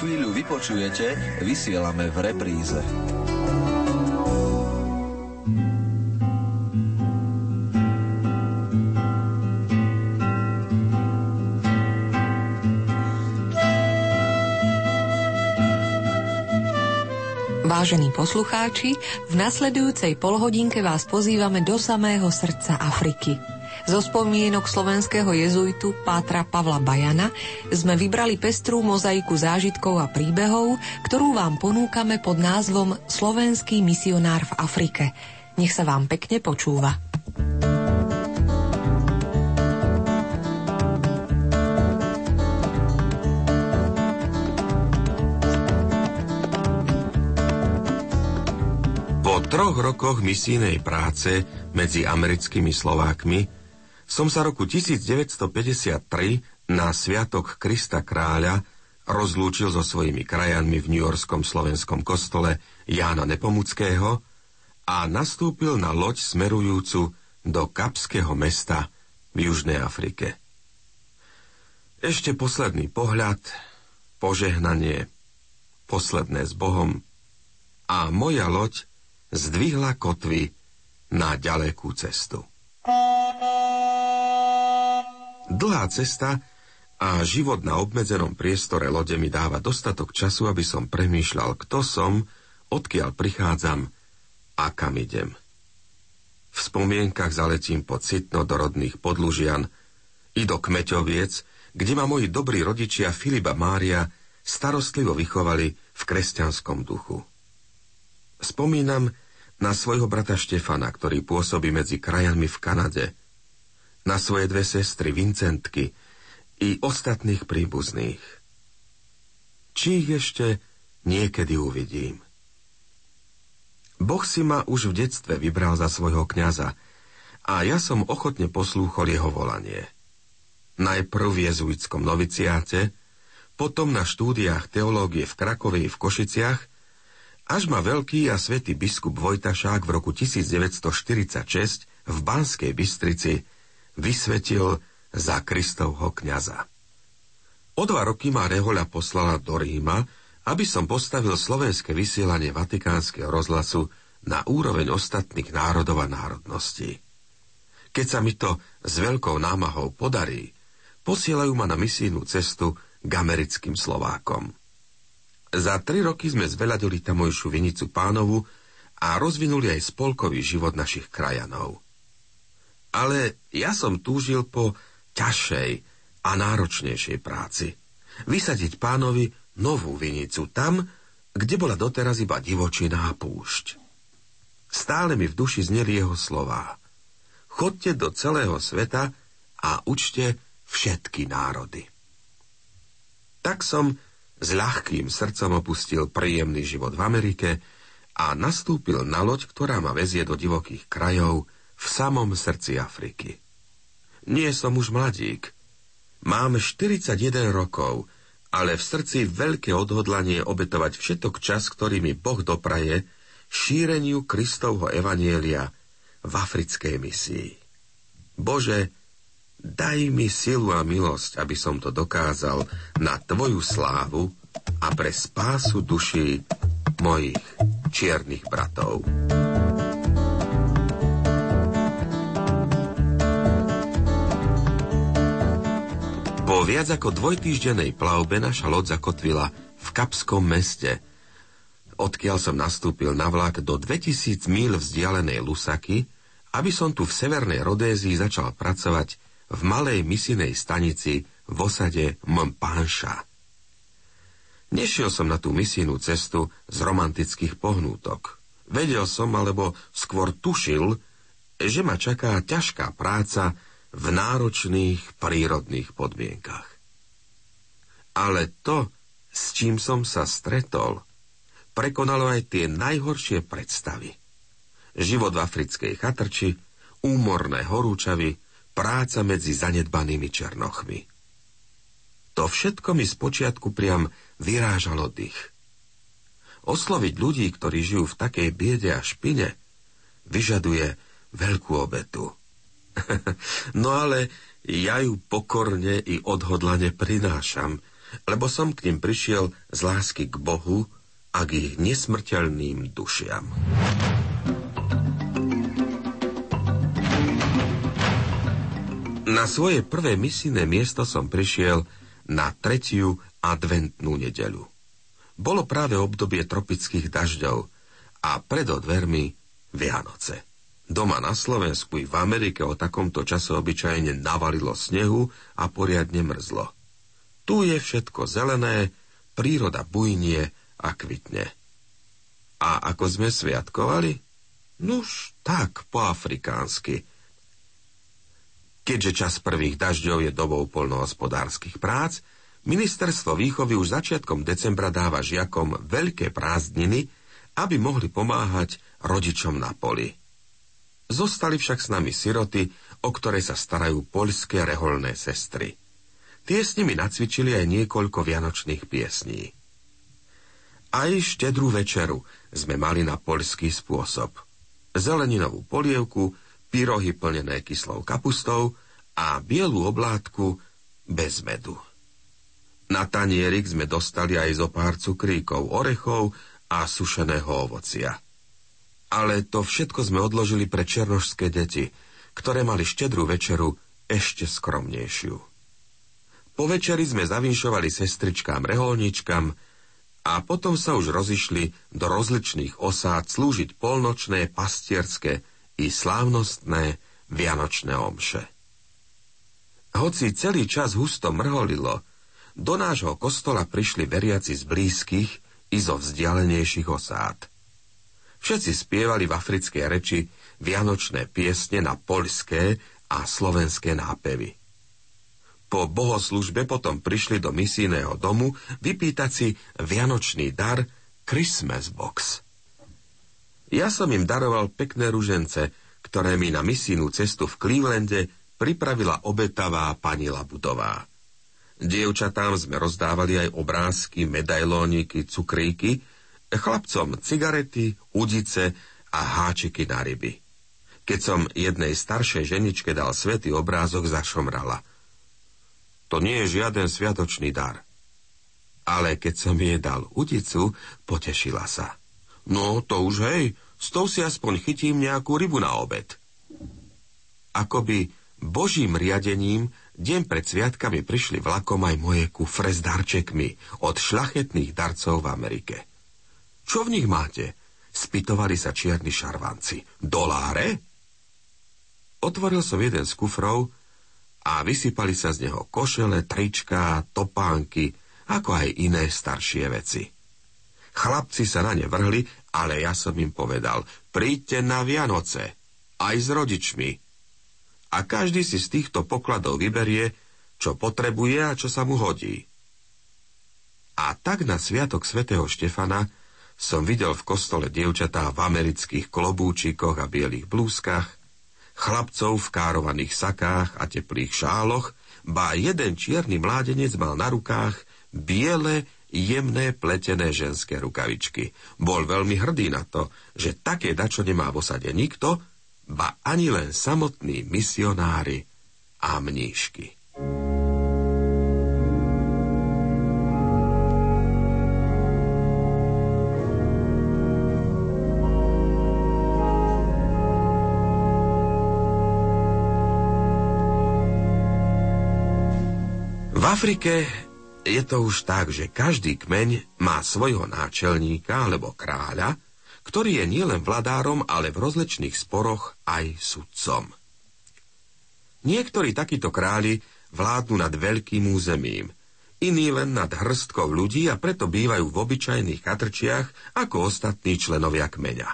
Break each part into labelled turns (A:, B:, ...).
A: chvíľu vypočujete, vysielame v repríze.
B: Vážení poslucháči, v nasledujúcej polhodinke vás pozývame do samého srdca Afriky. Zo spomienok slovenského jezuitu Pátra Pavla Bajana sme vybrali pestrú mozaiku zážitkov a príbehov, ktorú vám ponúkame pod názvom Slovenský misionár v Afrike. Nech sa vám pekne počúva.
C: troch rokoch misijnej práce medzi americkými Slovákmi som sa roku 1953 na Sviatok Krista Kráľa rozlúčil so svojimi krajanmi v New Yorkskom slovenskom kostole Jána Nepomuckého a nastúpil na loď smerujúcu do Kapského mesta v Južnej Afrike. Ešte posledný pohľad, požehnanie, posledné s Bohom a moja loď zdvihla kotvy na ďalekú cestu. Dlhá cesta a život na obmedzenom priestore lode mi dáva dostatok času, aby som premýšľal, kto som, odkiaľ prichádzam a kam idem. V spomienkach zaletím po citno do rodných podlužian i do Kmeťoviec, kde ma moji dobrí rodičia Filipa Mária starostlivo vychovali v kresťanskom duchu. Spomínam na svojho brata Štefana, ktorý pôsobí medzi krajanmi v Kanade, na svoje dve sestry Vincentky i ostatných príbuzných. Či ich ešte niekedy uvidím. Boh si ma už v detstve vybral za svojho kňaza a ja som ochotne poslúchol jeho volanie. Najprv v jezuitskom noviciáte, potom na štúdiách teológie v Krakovej v Košiciach až ma veľký a svätý biskup Vojtašák v roku 1946 v Banskej Bystrici vysvetil za Kristovho kniaza. O dva roky ma Rehoľa poslala do Ríma, aby som postavil slovenské vysielanie Vatikánskeho rozhlasu na úroveň ostatných národov a národností. Keď sa mi to s veľkou námahou podarí, posielajú ma na misijnú cestu k americkým Slovákom. Za tri roky sme zveľadili tamojšiu vinicu pánovu a rozvinuli aj spolkový život našich krajanov. Ale ja som túžil po ťažšej a náročnejšej práci. Vysadiť pánovi novú vinicu tam, kde bola doteraz iba divočiná púšť. Stále mi v duši zneli jeho slová. Chodte do celého sveta a učte všetky národy. Tak som s ľahkým srdcom opustil príjemný život v Amerike a nastúpil na loď, ktorá ma vezie do divokých krajov v samom srdci Afriky. Nie som už mladík. Mám 41 rokov, ale v srdci veľké odhodlanie obetovať všetok čas, ktorý mi Boh dopraje, šíreniu Kristovho evanielia v africkej misii. Bože, Daj mi silu a milosť, aby som to dokázal na Tvoju slávu a pre spásu duší mojich čiernych bratov. Po viac ako dvojtýždenej plavbe naša loď zakotvila v Kapskom meste, odkiaľ som nastúpil na vlak do 2000 míl vzdialenej Lusaky, aby som tu v severnej Rodézii začal pracovať v malej misinej stanici v osade Mpánša. Nešiel som na tú misijnú cestu z romantických pohnútok. Vedel som, alebo skôr tušil, že ma čaká ťažká práca v náročných prírodných podmienkach. Ale to, s čím som sa stretol, prekonalo aj tie najhoršie predstavy. Život v africkej chatrči, úmorné horúčavy, práca medzi zanedbanými černochmi. To všetko mi spočiatku priam vyrážalo dých. Osloviť ľudí, ktorí žijú v takej biede a špine, vyžaduje veľkú obetu. no ale ja ju pokorne i odhodlane prinášam, lebo som k ním prišiel z lásky k Bohu a k ich nesmrteľným dušiam. Na svoje prvé misijné miesto som prišiel na tretiu adventnú nedeľu. Bolo práve obdobie tropických dažďov a pred dvermi Vianoce. Doma na Slovensku i v Amerike o takomto čase obyčajne navalilo snehu a poriadne mrzlo. Tu je všetko zelené, príroda bujnie a kvitne. A ako sme sviatkovali? Nuž, tak, po afrikánsky. Keďže čas prvých dažďov je dobou polnohospodárskych prác, ministerstvo výchovy už začiatkom decembra dáva žiakom veľké prázdniny, aby mohli pomáhať rodičom na poli. Zostali však s nami siroty, o ktoré sa starajú poľské reholné sestry. Tie s nimi nacvičili aj niekoľko vianočných piesní. Aj štedrú večeru sme mali na poľský spôsob. Zeleninovú polievku, pyrohy plnené kyslou kapustou a bielú oblátku bez medu. Na tanierik sme dostali aj zo pár cukríkov, orechov a sušeného ovocia. Ale to všetko sme odložili pre černožské deti, ktoré mali štedrú večeru ešte skromnejšiu. Po večeri sme zavinšovali sestričkám reholničkám a potom sa už rozišli do rozličných osád slúžiť polnočné, pastierské i slávnostné vianočné omše. Hoci celý čas husto mrholilo, do nášho kostola prišli veriaci z blízkych i zo vzdialenejších osád. Všetci spievali v africkej reči vianočné piesne na poľské a slovenské nápevy. Po bohoslužbe potom prišli do misijného domu vypýtať si vianočný dar Christmas Box. Ja som im daroval pekné ružence, ktoré mi na misijnú cestu v Clevelande pripravila obetavá pani Labudová. Dievčatám sme rozdávali aj obrázky, medailóniky, cukríky, chlapcom cigarety, udice a háčiky na ryby. Keď som jednej staršej ženičke dal svetý obrázok, zašomrala. To nie je žiaden sviatočný dar. Ale keď som jej dal udicu, potešila sa. No, to už hej, s tou si aspoň chytím nejakú rybu na obed. Akoby božím riadením deň pred sviatkami prišli vlakom aj moje kufre s darčekmi od šlachetných darcov v Amerike. Čo v nich máte? Spytovali sa čierni šarvanci. Doláre? Otvoril som jeden z kufrov a vysypali sa z neho košele, trička, topánky, ako aj iné staršie veci. Chlapci sa na ne vrhli, ale ja som im povedal, príďte na Vianoce, aj s rodičmi. A každý si z týchto pokladov vyberie, čo potrebuje a čo sa mu hodí. A tak na sviatok svätého Štefana som videl v kostole dievčatá v amerických klobúčikoch a bielých blúzkach, chlapcov v károvaných sakách a teplých šáloch, ba jeden čierny mládenec mal na rukách biele, jemné pletené ženské rukavičky. Bol veľmi hrdý na to, že také dačo nemá v osade nikto, ba ani len samotní misionári a mníšky. Afrike je to už tak, že každý kmeň má svojho náčelníka alebo kráľa, ktorý je nielen vladárom, ale v rozličných sporoch aj sudcom. Niektorí takíto králi vládnu nad veľkým územím, iní len nad hrstkou ľudí a preto bývajú v obyčajných katrčiach ako ostatní členovia kmeňa.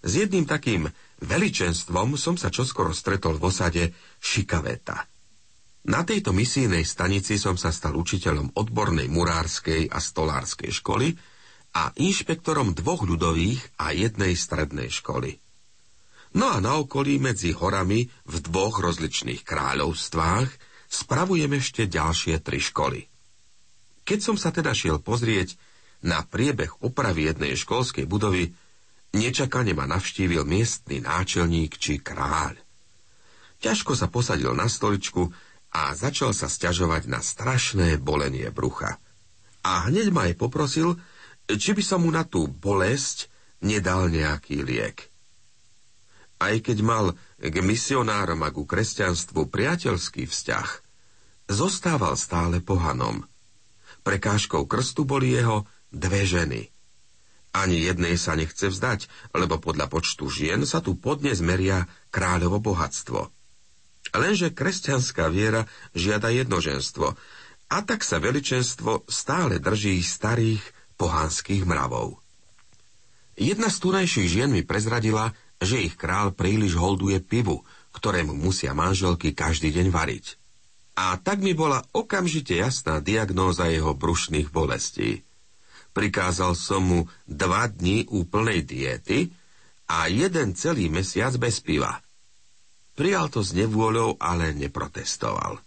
C: S jedným takým veličenstvom som sa čoskoro stretol v osade Šikaveta – na tejto misijnej stanici som sa stal učiteľom odbornej murárskej a stolárskej školy a inšpektorom dvoch ľudových a jednej strednej školy. No a na okolí medzi horami v dvoch rozličných kráľovstvách spravujem ešte ďalšie tri školy. Keď som sa teda šiel pozrieť na priebeh opravy jednej školskej budovy, nečakane ma navštívil miestny náčelník či kráľ. Ťažko sa posadil na stoličku a začal sa stiažovať na strašné bolenie brucha. A hneď ma aj poprosil, či by som mu na tú bolesť nedal nejaký liek. Aj keď mal k misionárom a ku kresťanstvu priateľský vzťah, zostával stále pohanom. Prekážkou krstu boli jeho dve ženy. Ani jednej sa nechce vzdať, lebo podľa počtu žien sa tu podnes meria kráľovo bohatstvo. Lenže kresťanská viera žiada jednoženstvo a tak sa veličenstvo stále drží starých pohanských mravov. Jedna z tunajších žien mi prezradila, že ich král príliš holduje pivu, ktorému musia manželky každý deň variť. A tak mi bola okamžite jasná diagnóza jeho brušných bolestí. Prikázal som mu dva dní úplnej diety a jeden celý mesiac bez piva. Prijal to s nevôľou, ale neprotestoval.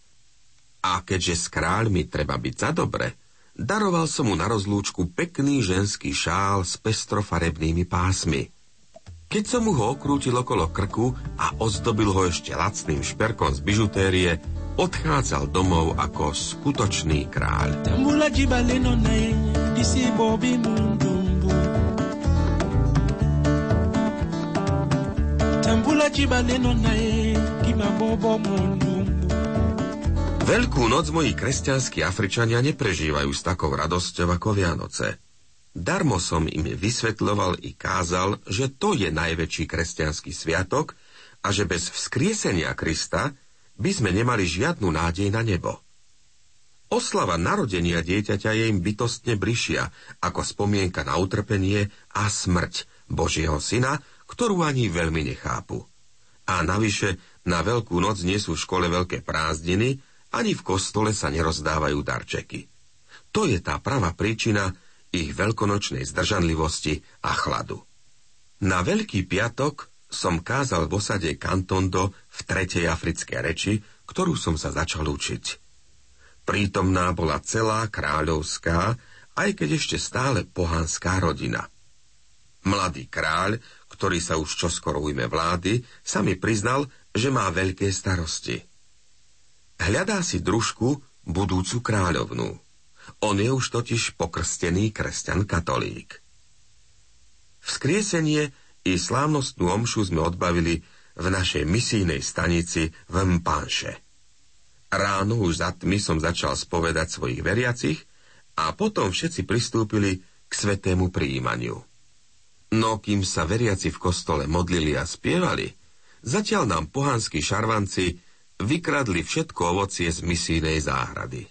C: A keďže s kráľmi treba byť za dobre, daroval som mu na rozlúčku pekný ženský šál s pestrofarebnými pásmi. Keď som mu ho okrútil okolo krku a ozdobil ho ešte lacným šperkom z bižutérie, odchádzal domov ako skutočný kráľ. Veľkú noc moji kresťanskí Afričania neprežívajú s takou radosťou ako Vianoce. Darmo som im vysvetľoval i kázal, že to je najväčší kresťanský sviatok a že bez vzkriesenia Krista by sme nemali žiadnu nádej na nebo. Oslava narodenia dieťaťa je im bytostne bližšia ako spomienka na utrpenie a smrť Božieho syna, ktorú ani veľmi nechápu. A navyše, na Veľkú noc nie sú v škole veľké prázdniny, ani v kostole sa nerozdávajú darčeky. To je tá pravá príčina ich veľkonočnej zdržanlivosti a chladu. Na Veľký piatok som kázal v osade Kantondo v tretej africkej reči, ktorú som sa začal učiť. Prítomná bola celá kráľovská, aj keď ešte stále pohanská rodina. Mladý kráľ ktorý sa už čoskoro ujme vlády, sa mi priznal, že má veľké starosti. Hľadá si družku, budúcu kráľovnú. On je už totiž pokrstený kresťan katolík. Vzkriesenie i slávnostnú omšu sme odbavili v našej misijnej stanici v Mpanše. Ráno už za tmy som začal spovedať svojich veriacich a potom všetci pristúpili k svetému príjmaniu. No kým sa veriaci v kostole modlili a spievali, zatiaľ nám pohanskí šarvanci vykradli všetko ovocie z misijnej záhrady.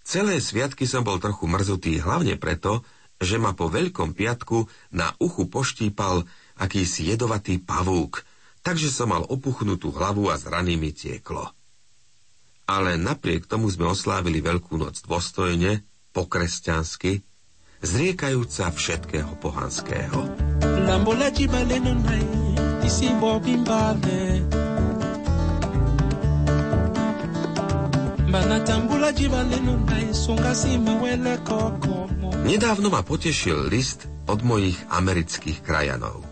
C: Celé sviatky som bol trochu mrzutý hlavne preto, že ma po Veľkom piatku na uchu poštípal akýsi jedovatý pavúk, takže som mal opuchnutú hlavu a z rany mi tieklo. Ale napriek tomu sme oslávili Veľkú noc dôstojne, po kresťansky, zriekajúca všetkého pohanského. Nedávno ma potešil list od mojich amerických krajanov.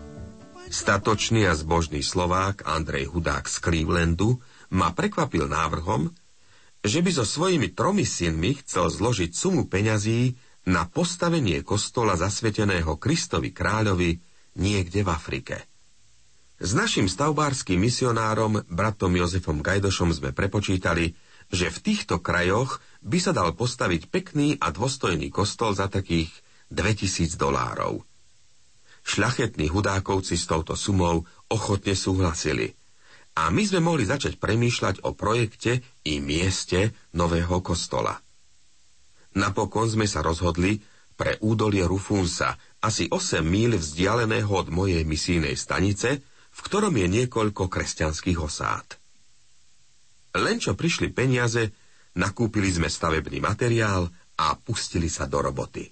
C: Statočný a zbožný Slovák Andrej Hudák z Clevelandu ma prekvapil návrhom, že by so svojimi tromi synmi chcel zložiť sumu peňazí na postavenie kostola zasveteného Kristovi kráľovi niekde v Afrike. S našim stavbárským misionárom, bratom Jozefom Gajdošom sme prepočítali, že v týchto krajoch by sa dal postaviť pekný a dôstojný kostol za takých 2000 dolárov. Šľachetní hudákovci s touto sumou ochotne súhlasili a my sme mohli začať premýšľať o projekte i mieste nového kostola. Napokon sme sa rozhodli pre údolie Rufunsa, asi 8 míľ vzdialeného od mojej misijnej stanice, v ktorom je niekoľko kresťanských osád. Len čo prišli peniaze, nakúpili sme stavebný materiál a pustili sa do roboty.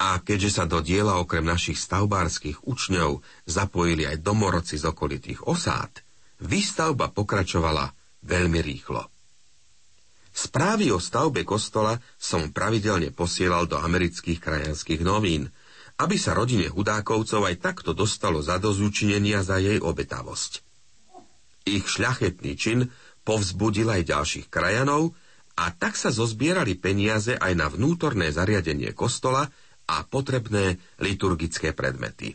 C: A keďže sa do diela okrem našich stavbárskych učňov zapojili aj domorodci z okolitých osád, výstavba pokračovala veľmi rýchlo. Správy o stavbe kostola som pravidelne posielal do amerických krajanských novín, aby sa rodine Hudákovcov aj takto dostalo za dozúčinenia za jej obetavosť. Ich šľachetný čin povzbudil aj ďalších krajanov a tak sa zozbierali peniaze aj na vnútorné zariadenie kostola a potrebné liturgické predmety.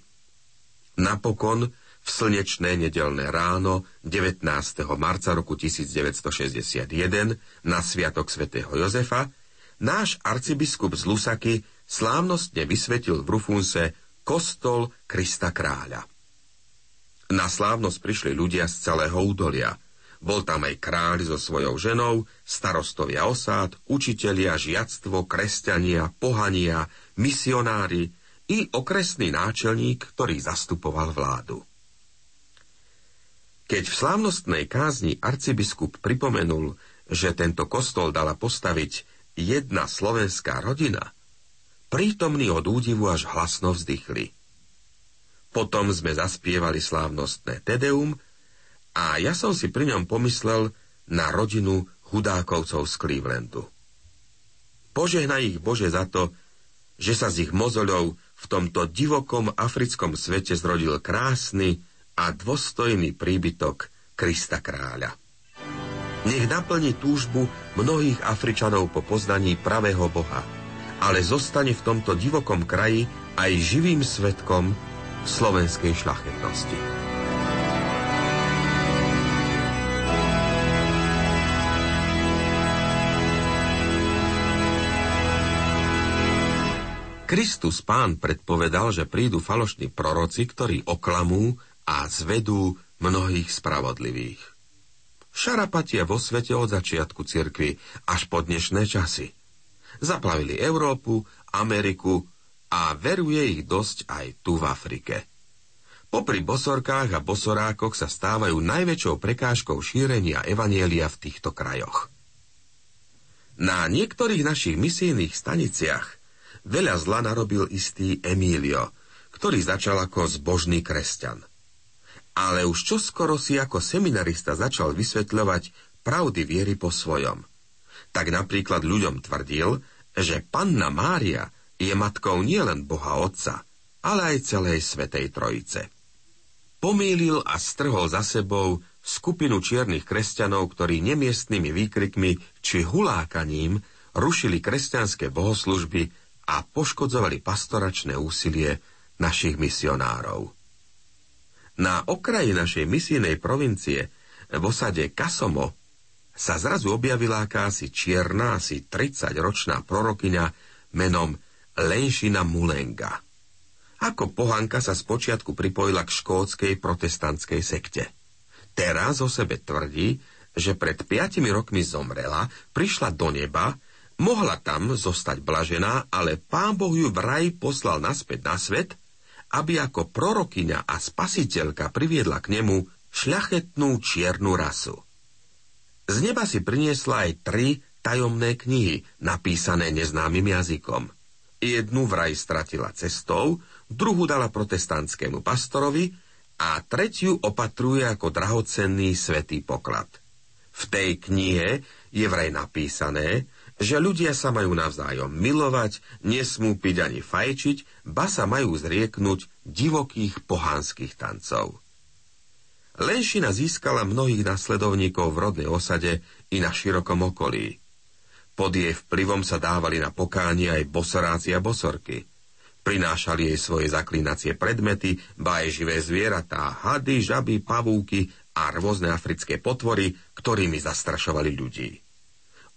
C: Napokon v slnečné nedelné ráno 19. marca roku 1961 na Sviatok svätého Jozefa náš arcibiskup z Lusaky slávnostne vysvetil v Rufunse kostol Krista kráľa. Na slávnosť prišli ľudia z celého údolia. Bol tam aj kráľ so svojou ženou, starostovia osád, učitelia, žiactvo, kresťania, pohania, misionári i okresný náčelník, ktorý zastupoval vládu. Keď v slávnostnej kázni arcibiskup pripomenul, že tento kostol dala postaviť jedna slovenská rodina, prítomní od údivu až hlasno vzdychli. Potom sme zaspievali slávnostné Tedeum a ja som si pri ňom pomyslel na rodinu chudákovcov z Clevelandu. Požehnaj ich Bože za to, že sa z ich mozoľov v tomto divokom africkom svete zrodil krásny, a dôstojný príbytok Krista kráľa. Nech naplní túžbu mnohých Afričanov po poznaní pravého Boha, ale zostane v tomto divokom kraji aj živým svetkom slovenskej šlachetnosti. Kristus pán predpovedal, že prídu falošní proroci, ktorí oklamú a zvedú mnohých spravodlivých. Šarapatia vo svete od začiatku cirkvy až po dnešné časy. Zaplavili Európu, Ameriku a veruje ich dosť aj tu v Afrike. Popri bosorkách a bosorákoch sa stávajú najväčšou prekážkou šírenia evanielia v týchto krajoch. Na niektorých našich misijných staniciach veľa zla narobil istý Emílio, ktorý začal ako zbožný kresťan – ale už čoskoro si ako seminarista začal vysvetľovať pravdy viery po svojom. Tak napríklad ľuďom tvrdil, že panna Mária je matkou nielen Boha Otca, ale aj celej Svetej Trojice. Pomýlil a strhol za sebou skupinu čiernych kresťanov, ktorí nemiestnými výkrikmi či hulákaním rušili kresťanské bohoslužby a poškodzovali pastoračné úsilie našich misionárov. Na okraji našej misijnej provincie, v osade Kasomo, sa zrazu objavila akási čierna, asi 30-ročná prorokyňa menom Lenšina Mulenga. Ako pohanka sa spočiatku pripojila k škótskej protestantskej sekte. Teraz o sebe tvrdí, že pred piatimi rokmi zomrela, prišla do neba, mohla tam zostať blažená, ale pán Boh ju vraj poslal naspäť na svet – aby ako prorokyňa a spasiteľka priviedla k nemu šľachetnú čiernu rasu. Z neba si priniesla aj tri tajomné knihy, napísané neznámym jazykom. Jednu vraj stratila cestou, druhú dala protestantskému pastorovi a tretiu opatruje ako drahocenný svetý poklad. V tej knihe je vraj napísané, že ľudia sa majú navzájom milovať, nesmú piť ani fajčiť, ba sa majú zrieknúť divokých pohánskych tancov. Lenšina získala mnohých nasledovníkov v rodnej osade i na širokom okolí. Pod jej vplyvom sa dávali na pokánie aj bosoráci a bosorky. Prinášali jej svoje zaklínacie predmety, ba živé zvieratá, hady, žaby, pavúky a rôzne africké potvory, ktorými zastrašovali ľudí.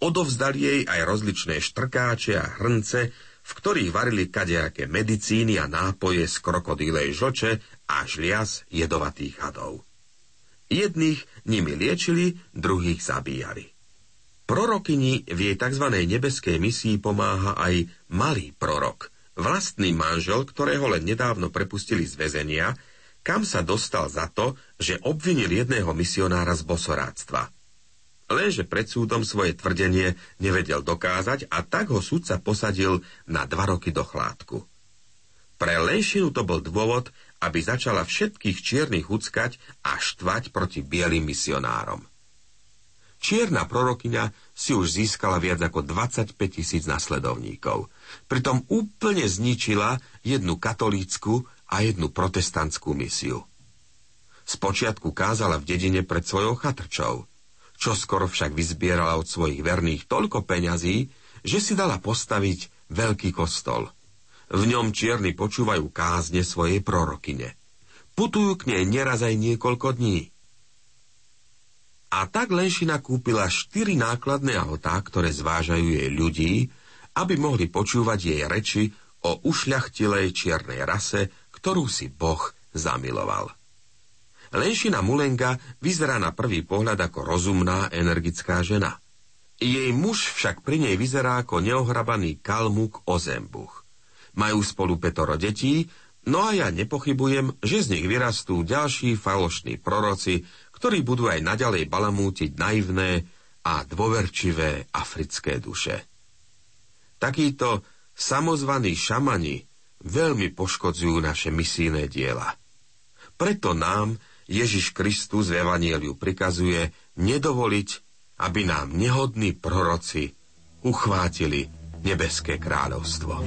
C: Odovzdali jej aj rozličné štrkáče a hrnce, v ktorých varili kadejaké medicíny a nápoje z krokodílej žoče a žlias jedovatých hadov. Jedných nimi liečili, druhých zabíjali. Prorokyni v jej tzv. nebeskej misii pomáha aj malý prorok, vlastný manžel, ktorého len nedávno prepustili z väzenia, kam sa dostal za to, že obvinil jedného misionára z bosoráctva – lenže pred súdom svoje tvrdenie nevedel dokázať a tak ho sudca posadil na dva roky do chládku. Pre Lenšinu to bol dôvod, aby začala všetkých čiernych uckať a štvať proti bielým misionárom. Čierna prorokyňa si už získala viac ako 25 tisíc nasledovníkov. Pritom úplne zničila jednu katolícku a jednu protestantskú misiu. Spočiatku kázala v dedine pred svojou chatrčou – čo skoro však vyzbierala od svojich verných toľko peňazí, že si dala postaviť veľký kostol. V ňom čierni počúvajú kázne svojej prorokine. Putujú k nej neraz aj niekoľko dní. A tak Lenšina kúpila štyri nákladné autá, ktoré zvážajú jej ľudí, aby mohli počúvať jej reči o ušľachtilej čiernej rase, ktorú si Boh zamiloval. Lenšina Mulenga vyzerá na prvý pohľad ako rozumná, energická žena. Jej muž však pri nej vyzerá ako neohrabaný kalmuk ozembuch. Majú spolu petoro detí, no a ja nepochybujem, že z nich vyrastú ďalší falošní proroci, ktorí budú aj naďalej balamútiť naivné a dôverčivé africké duše. Takíto samozvaní šamani veľmi poškodzujú naše misijné diela. Preto nám Ježiš Kristus v Evanieliu prikazuje nedovoliť, aby nám nehodní proroci uchvátili nebeské kráľovstvo.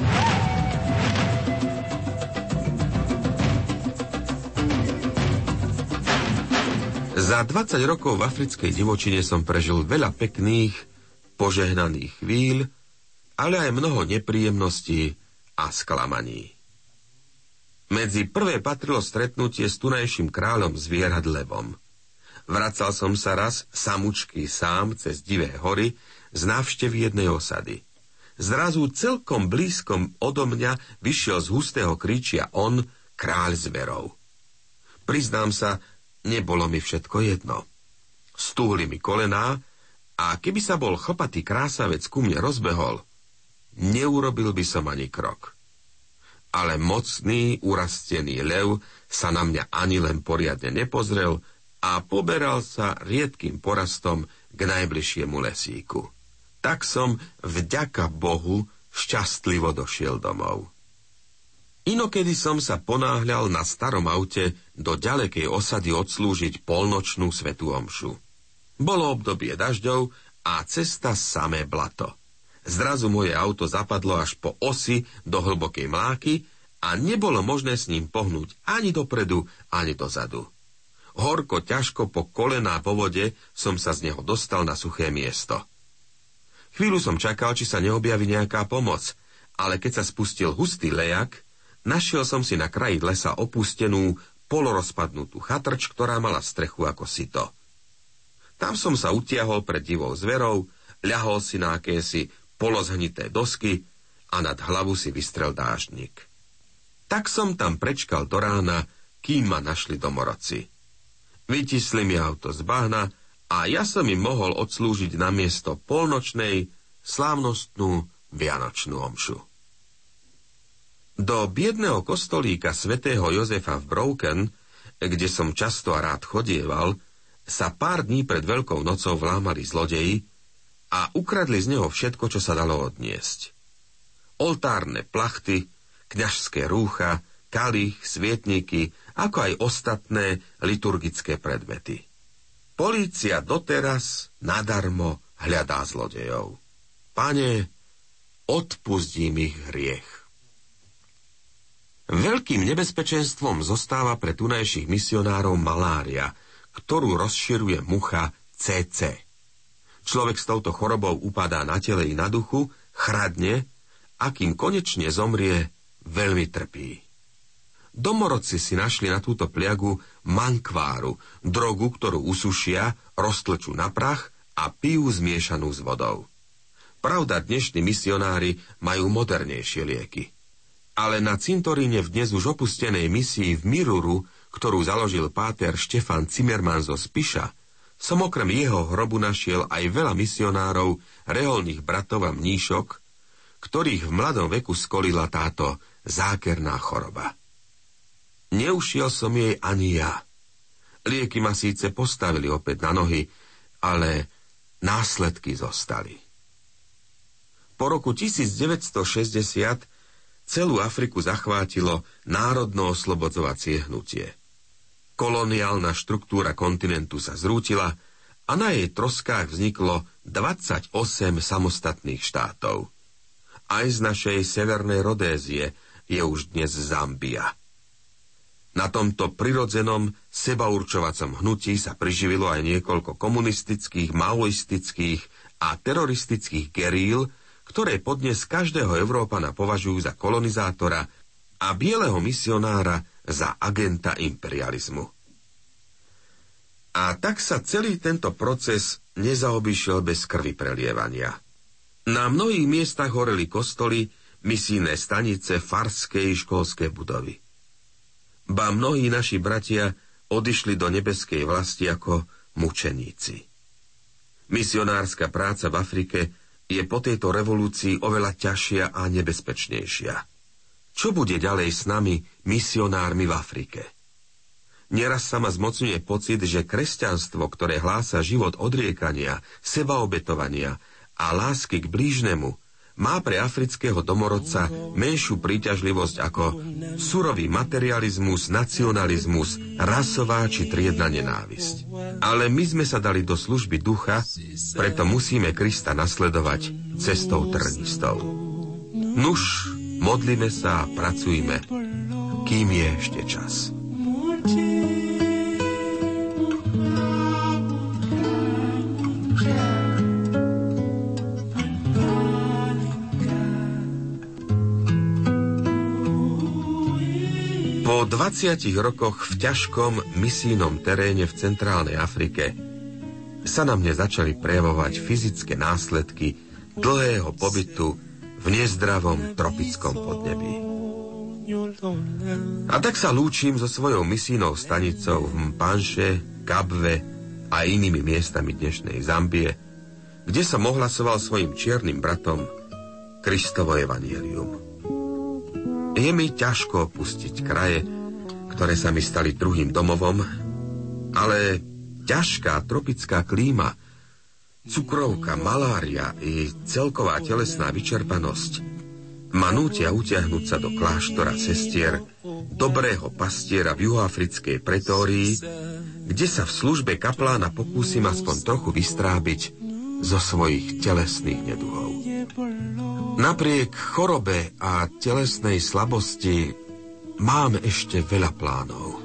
C: Za 20 rokov v africkej divočine som prežil veľa pekných, požehnaných chvíľ, ale aj mnoho nepríjemností a sklamaní. Medzi prvé patrilo stretnutie s tunajším kráľom zvierat levom. Vracal som sa raz samučky sám cez divé hory z návštevy jednej osady. Zrazu celkom blízkom odo mňa vyšiel z hustého kríčia on, kráľ zverov. Priznám sa, nebolo mi všetko jedno. Stúhli mi kolená a keby sa bol chlpatý krásavec ku mne rozbehol, neurobil by som ani krok ale mocný, urastený lev sa na mňa ani len poriadne nepozrel a poberal sa riedkým porastom k najbližšiemu lesíku. Tak som, vďaka Bohu, šťastlivo došiel domov. Inokedy som sa ponáhľal na starom aute do ďalekej osady odslúžiť polnočnú svetú omšu. Bolo obdobie dažďov a cesta samé blato. Zrazu moje auto zapadlo až po osi do hlbokej mláky a nebolo možné s ním pohnúť ani dopredu, ani dozadu. Horko ťažko po kolená po vode som sa z neho dostal na suché miesto. Chvíľu som čakal, či sa neobjaví nejaká pomoc, ale keď sa spustil hustý lejak, našiel som si na kraji lesa opustenú, polorozpadnutú chatrč, ktorá mala strechu ako sito. Tam som sa utiahol pred divou zverou, ľahol si na akési polozhnité dosky a nad hlavu si vystrel dážnik. Tak som tam prečkal do rána, kým ma našli domorodci. Vytisli mi auto z bahna a ja som im mohol odslúžiť na miesto polnočnej, slávnostnú Vianočnú omšu. Do biedného kostolíka svätého Jozefa v Broken, kde som často a rád chodieval, sa pár dní pred Veľkou nocou vlámali zlodeji a ukradli z neho všetko, čo sa dalo odniesť. Oltárne plachty, kňažské rúcha, kalich, svietniky, ako aj ostatné liturgické predmety. Polícia doteraz nadarmo hľadá zlodejov. Pane, odpustím ich hriech. Veľkým nebezpečenstvom zostáva pre tunajších misionárov malária, ktorú rozširuje mucha CC. Človek s touto chorobou upadá na tele i na duchu, chradne a kým konečne zomrie, veľmi trpí. Domorodci si našli na túto pliagu mankváru, drogu, ktorú usušia, roztlčú na prach a pijú zmiešanú s vodou. Pravda, dnešní misionári majú modernejšie lieky. Ale na cintoríne v dnes už opustenej misii v Miruru, ktorú založil páter Štefan Zimmermann zo Spiša, som okrem jeho hrobu našiel aj veľa misionárov, reholných bratov a mníšok, ktorých v mladom veku skolila táto zákerná choroba. Neušiel som jej ani ja. Lieky ma síce postavili opäť na nohy, ale následky zostali. Po roku 1960 celú Afriku zachvátilo národno oslobodzovacie hnutie – Koloniálna štruktúra kontinentu sa zrútila a na jej troskách vzniklo 28 samostatných štátov. Aj z našej severnej Rodézie je už dnes Zambia. Na tomto prirodzenom sebaurčovacom hnutí sa priživilo aj niekoľko komunistických, maoistických a teroristických geríl, ktoré podnes každého Európana považujú za kolonizátora a bieleho misionára za agenta imperializmu. A tak sa celý tento proces nezaobišiel bez krvi prelievania. Na mnohých miestach horeli kostoly, misijné stanice, farské i školské budovy. Ba mnohí naši bratia odišli do nebeskej vlasti ako mučeníci. Misionárska práca v Afrike je po tejto revolúcii oveľa ťažšia a nebezpečnejšia. Čo bude ďalej s nami, misionármi v Afrike? Neraz sa ma zmocňuje pocit, že kresťanstvo, ktoré hlása život odriekania, sebaobetovania a lásky k blížnemu, má pre afrického domorodca menšiu príťažlivosť ako surový materializmus, nacionalizmus, rasová či triedna nenávisť. Ale my sme sa dali do služby ducha, preto musíme Krista nasledovať cestou trnistou. Nuž, modlíme sa a pracujme, kým je ešte čas. Po 20 rokoch v ťažkom misijnom teréne v centrálnej Afrike sa na mne začali prejavovať fyzické následky dlhého pobytu v nezdravom tropickom podnebí. A tak sa lúčim so svojou misijnou stanicou v Mpanše, Kabve a inými miestami dnešnej Zambie, kde som ohlasoval svojim čiernym bratom Kristovo evanielium. Je mi ťažko opustiť kraje, ktoré sa mi stali druhým domovom, ale ťažká tropická klíma, cukrovka, malária i celková telesná vyčerpanosť ma nútia utiahnuť sa do kláštora sestier, dobrého pastiera v juhoafrickej pretórii, kde sa v službe kaplána pokúsim aspoň trochu vystrábiť zo svojich telesných neduhov. Napriek chorobe a telesnej slabosti mám ešte veľa plánov.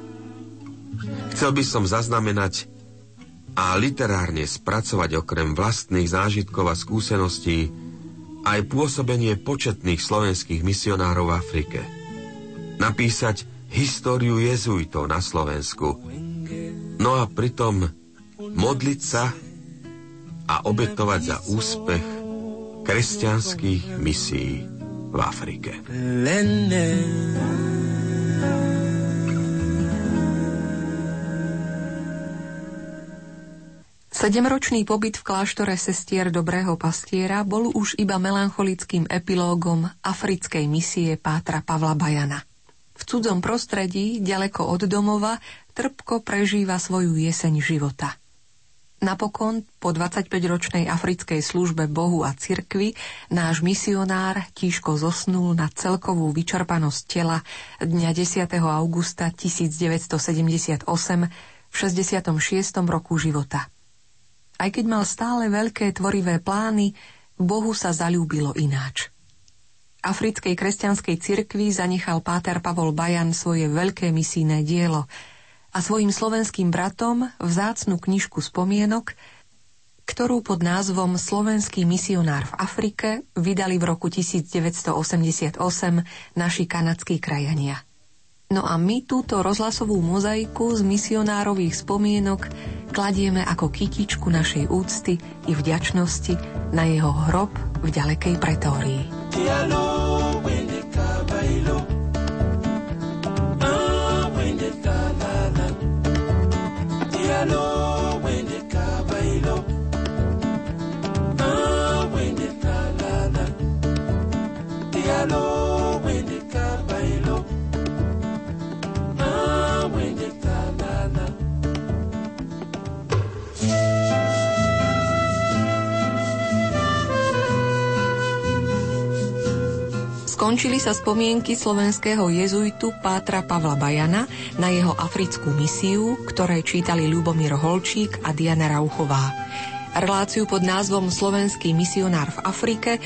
C: Chcel by som zaznamenať a literárne spracovať okrem vlastných zážitkov a skúseností aj pôsobenie početných slovenských misionárov v Afrike. Napísať históriu jezuitov na Slovensku. No a pritom modliť sa a obetovať za úspech kresťanských misií v Afrike.
B: Sedemročný pobyt v kláštore sestier Dobrého pastiera bol už iba melancholickým epilógom africkej misie Pátra Pavla Bajana. V cudzom prostredí, ďaleko od domova, trpko prežíva svoju jeseň života – Napokon, po 25-ročnej africkej službe Bohu a cirkvi, náš misionár tížko zosnul na celkovú vyčerpanosť tela dňa 10. augusta 1978 v 66. roku života. Aj keď mal stále veľké tvorivé plány, Bohu sa zalúbilo ináč. Africkej kresťanskej cirkvi zanechal páter Pavol Bajan svoje veľké misijné dielo – a svojim slovenským bratom vzácnu knižku spomienok, ktorú pod názvom Slovenský misionár v Afrike vydali v roku 1988 naši kanadskí krajania. No a my túto rozhlasovú mozaiku z misionárových spomienok kladieme ako kytičku našej úcty i vďačnosti na jeho hrob v ďalekej pretórii. Diallo, Diallo. Skončili sa spomienky slovenského jezuitu Pátra Pavla Bajana na jeho africkú misiu, ktoré čítali Ľubomír Holčík a Diana Rauchová. Reláciu pod názvom Slovenský misionár v Afrike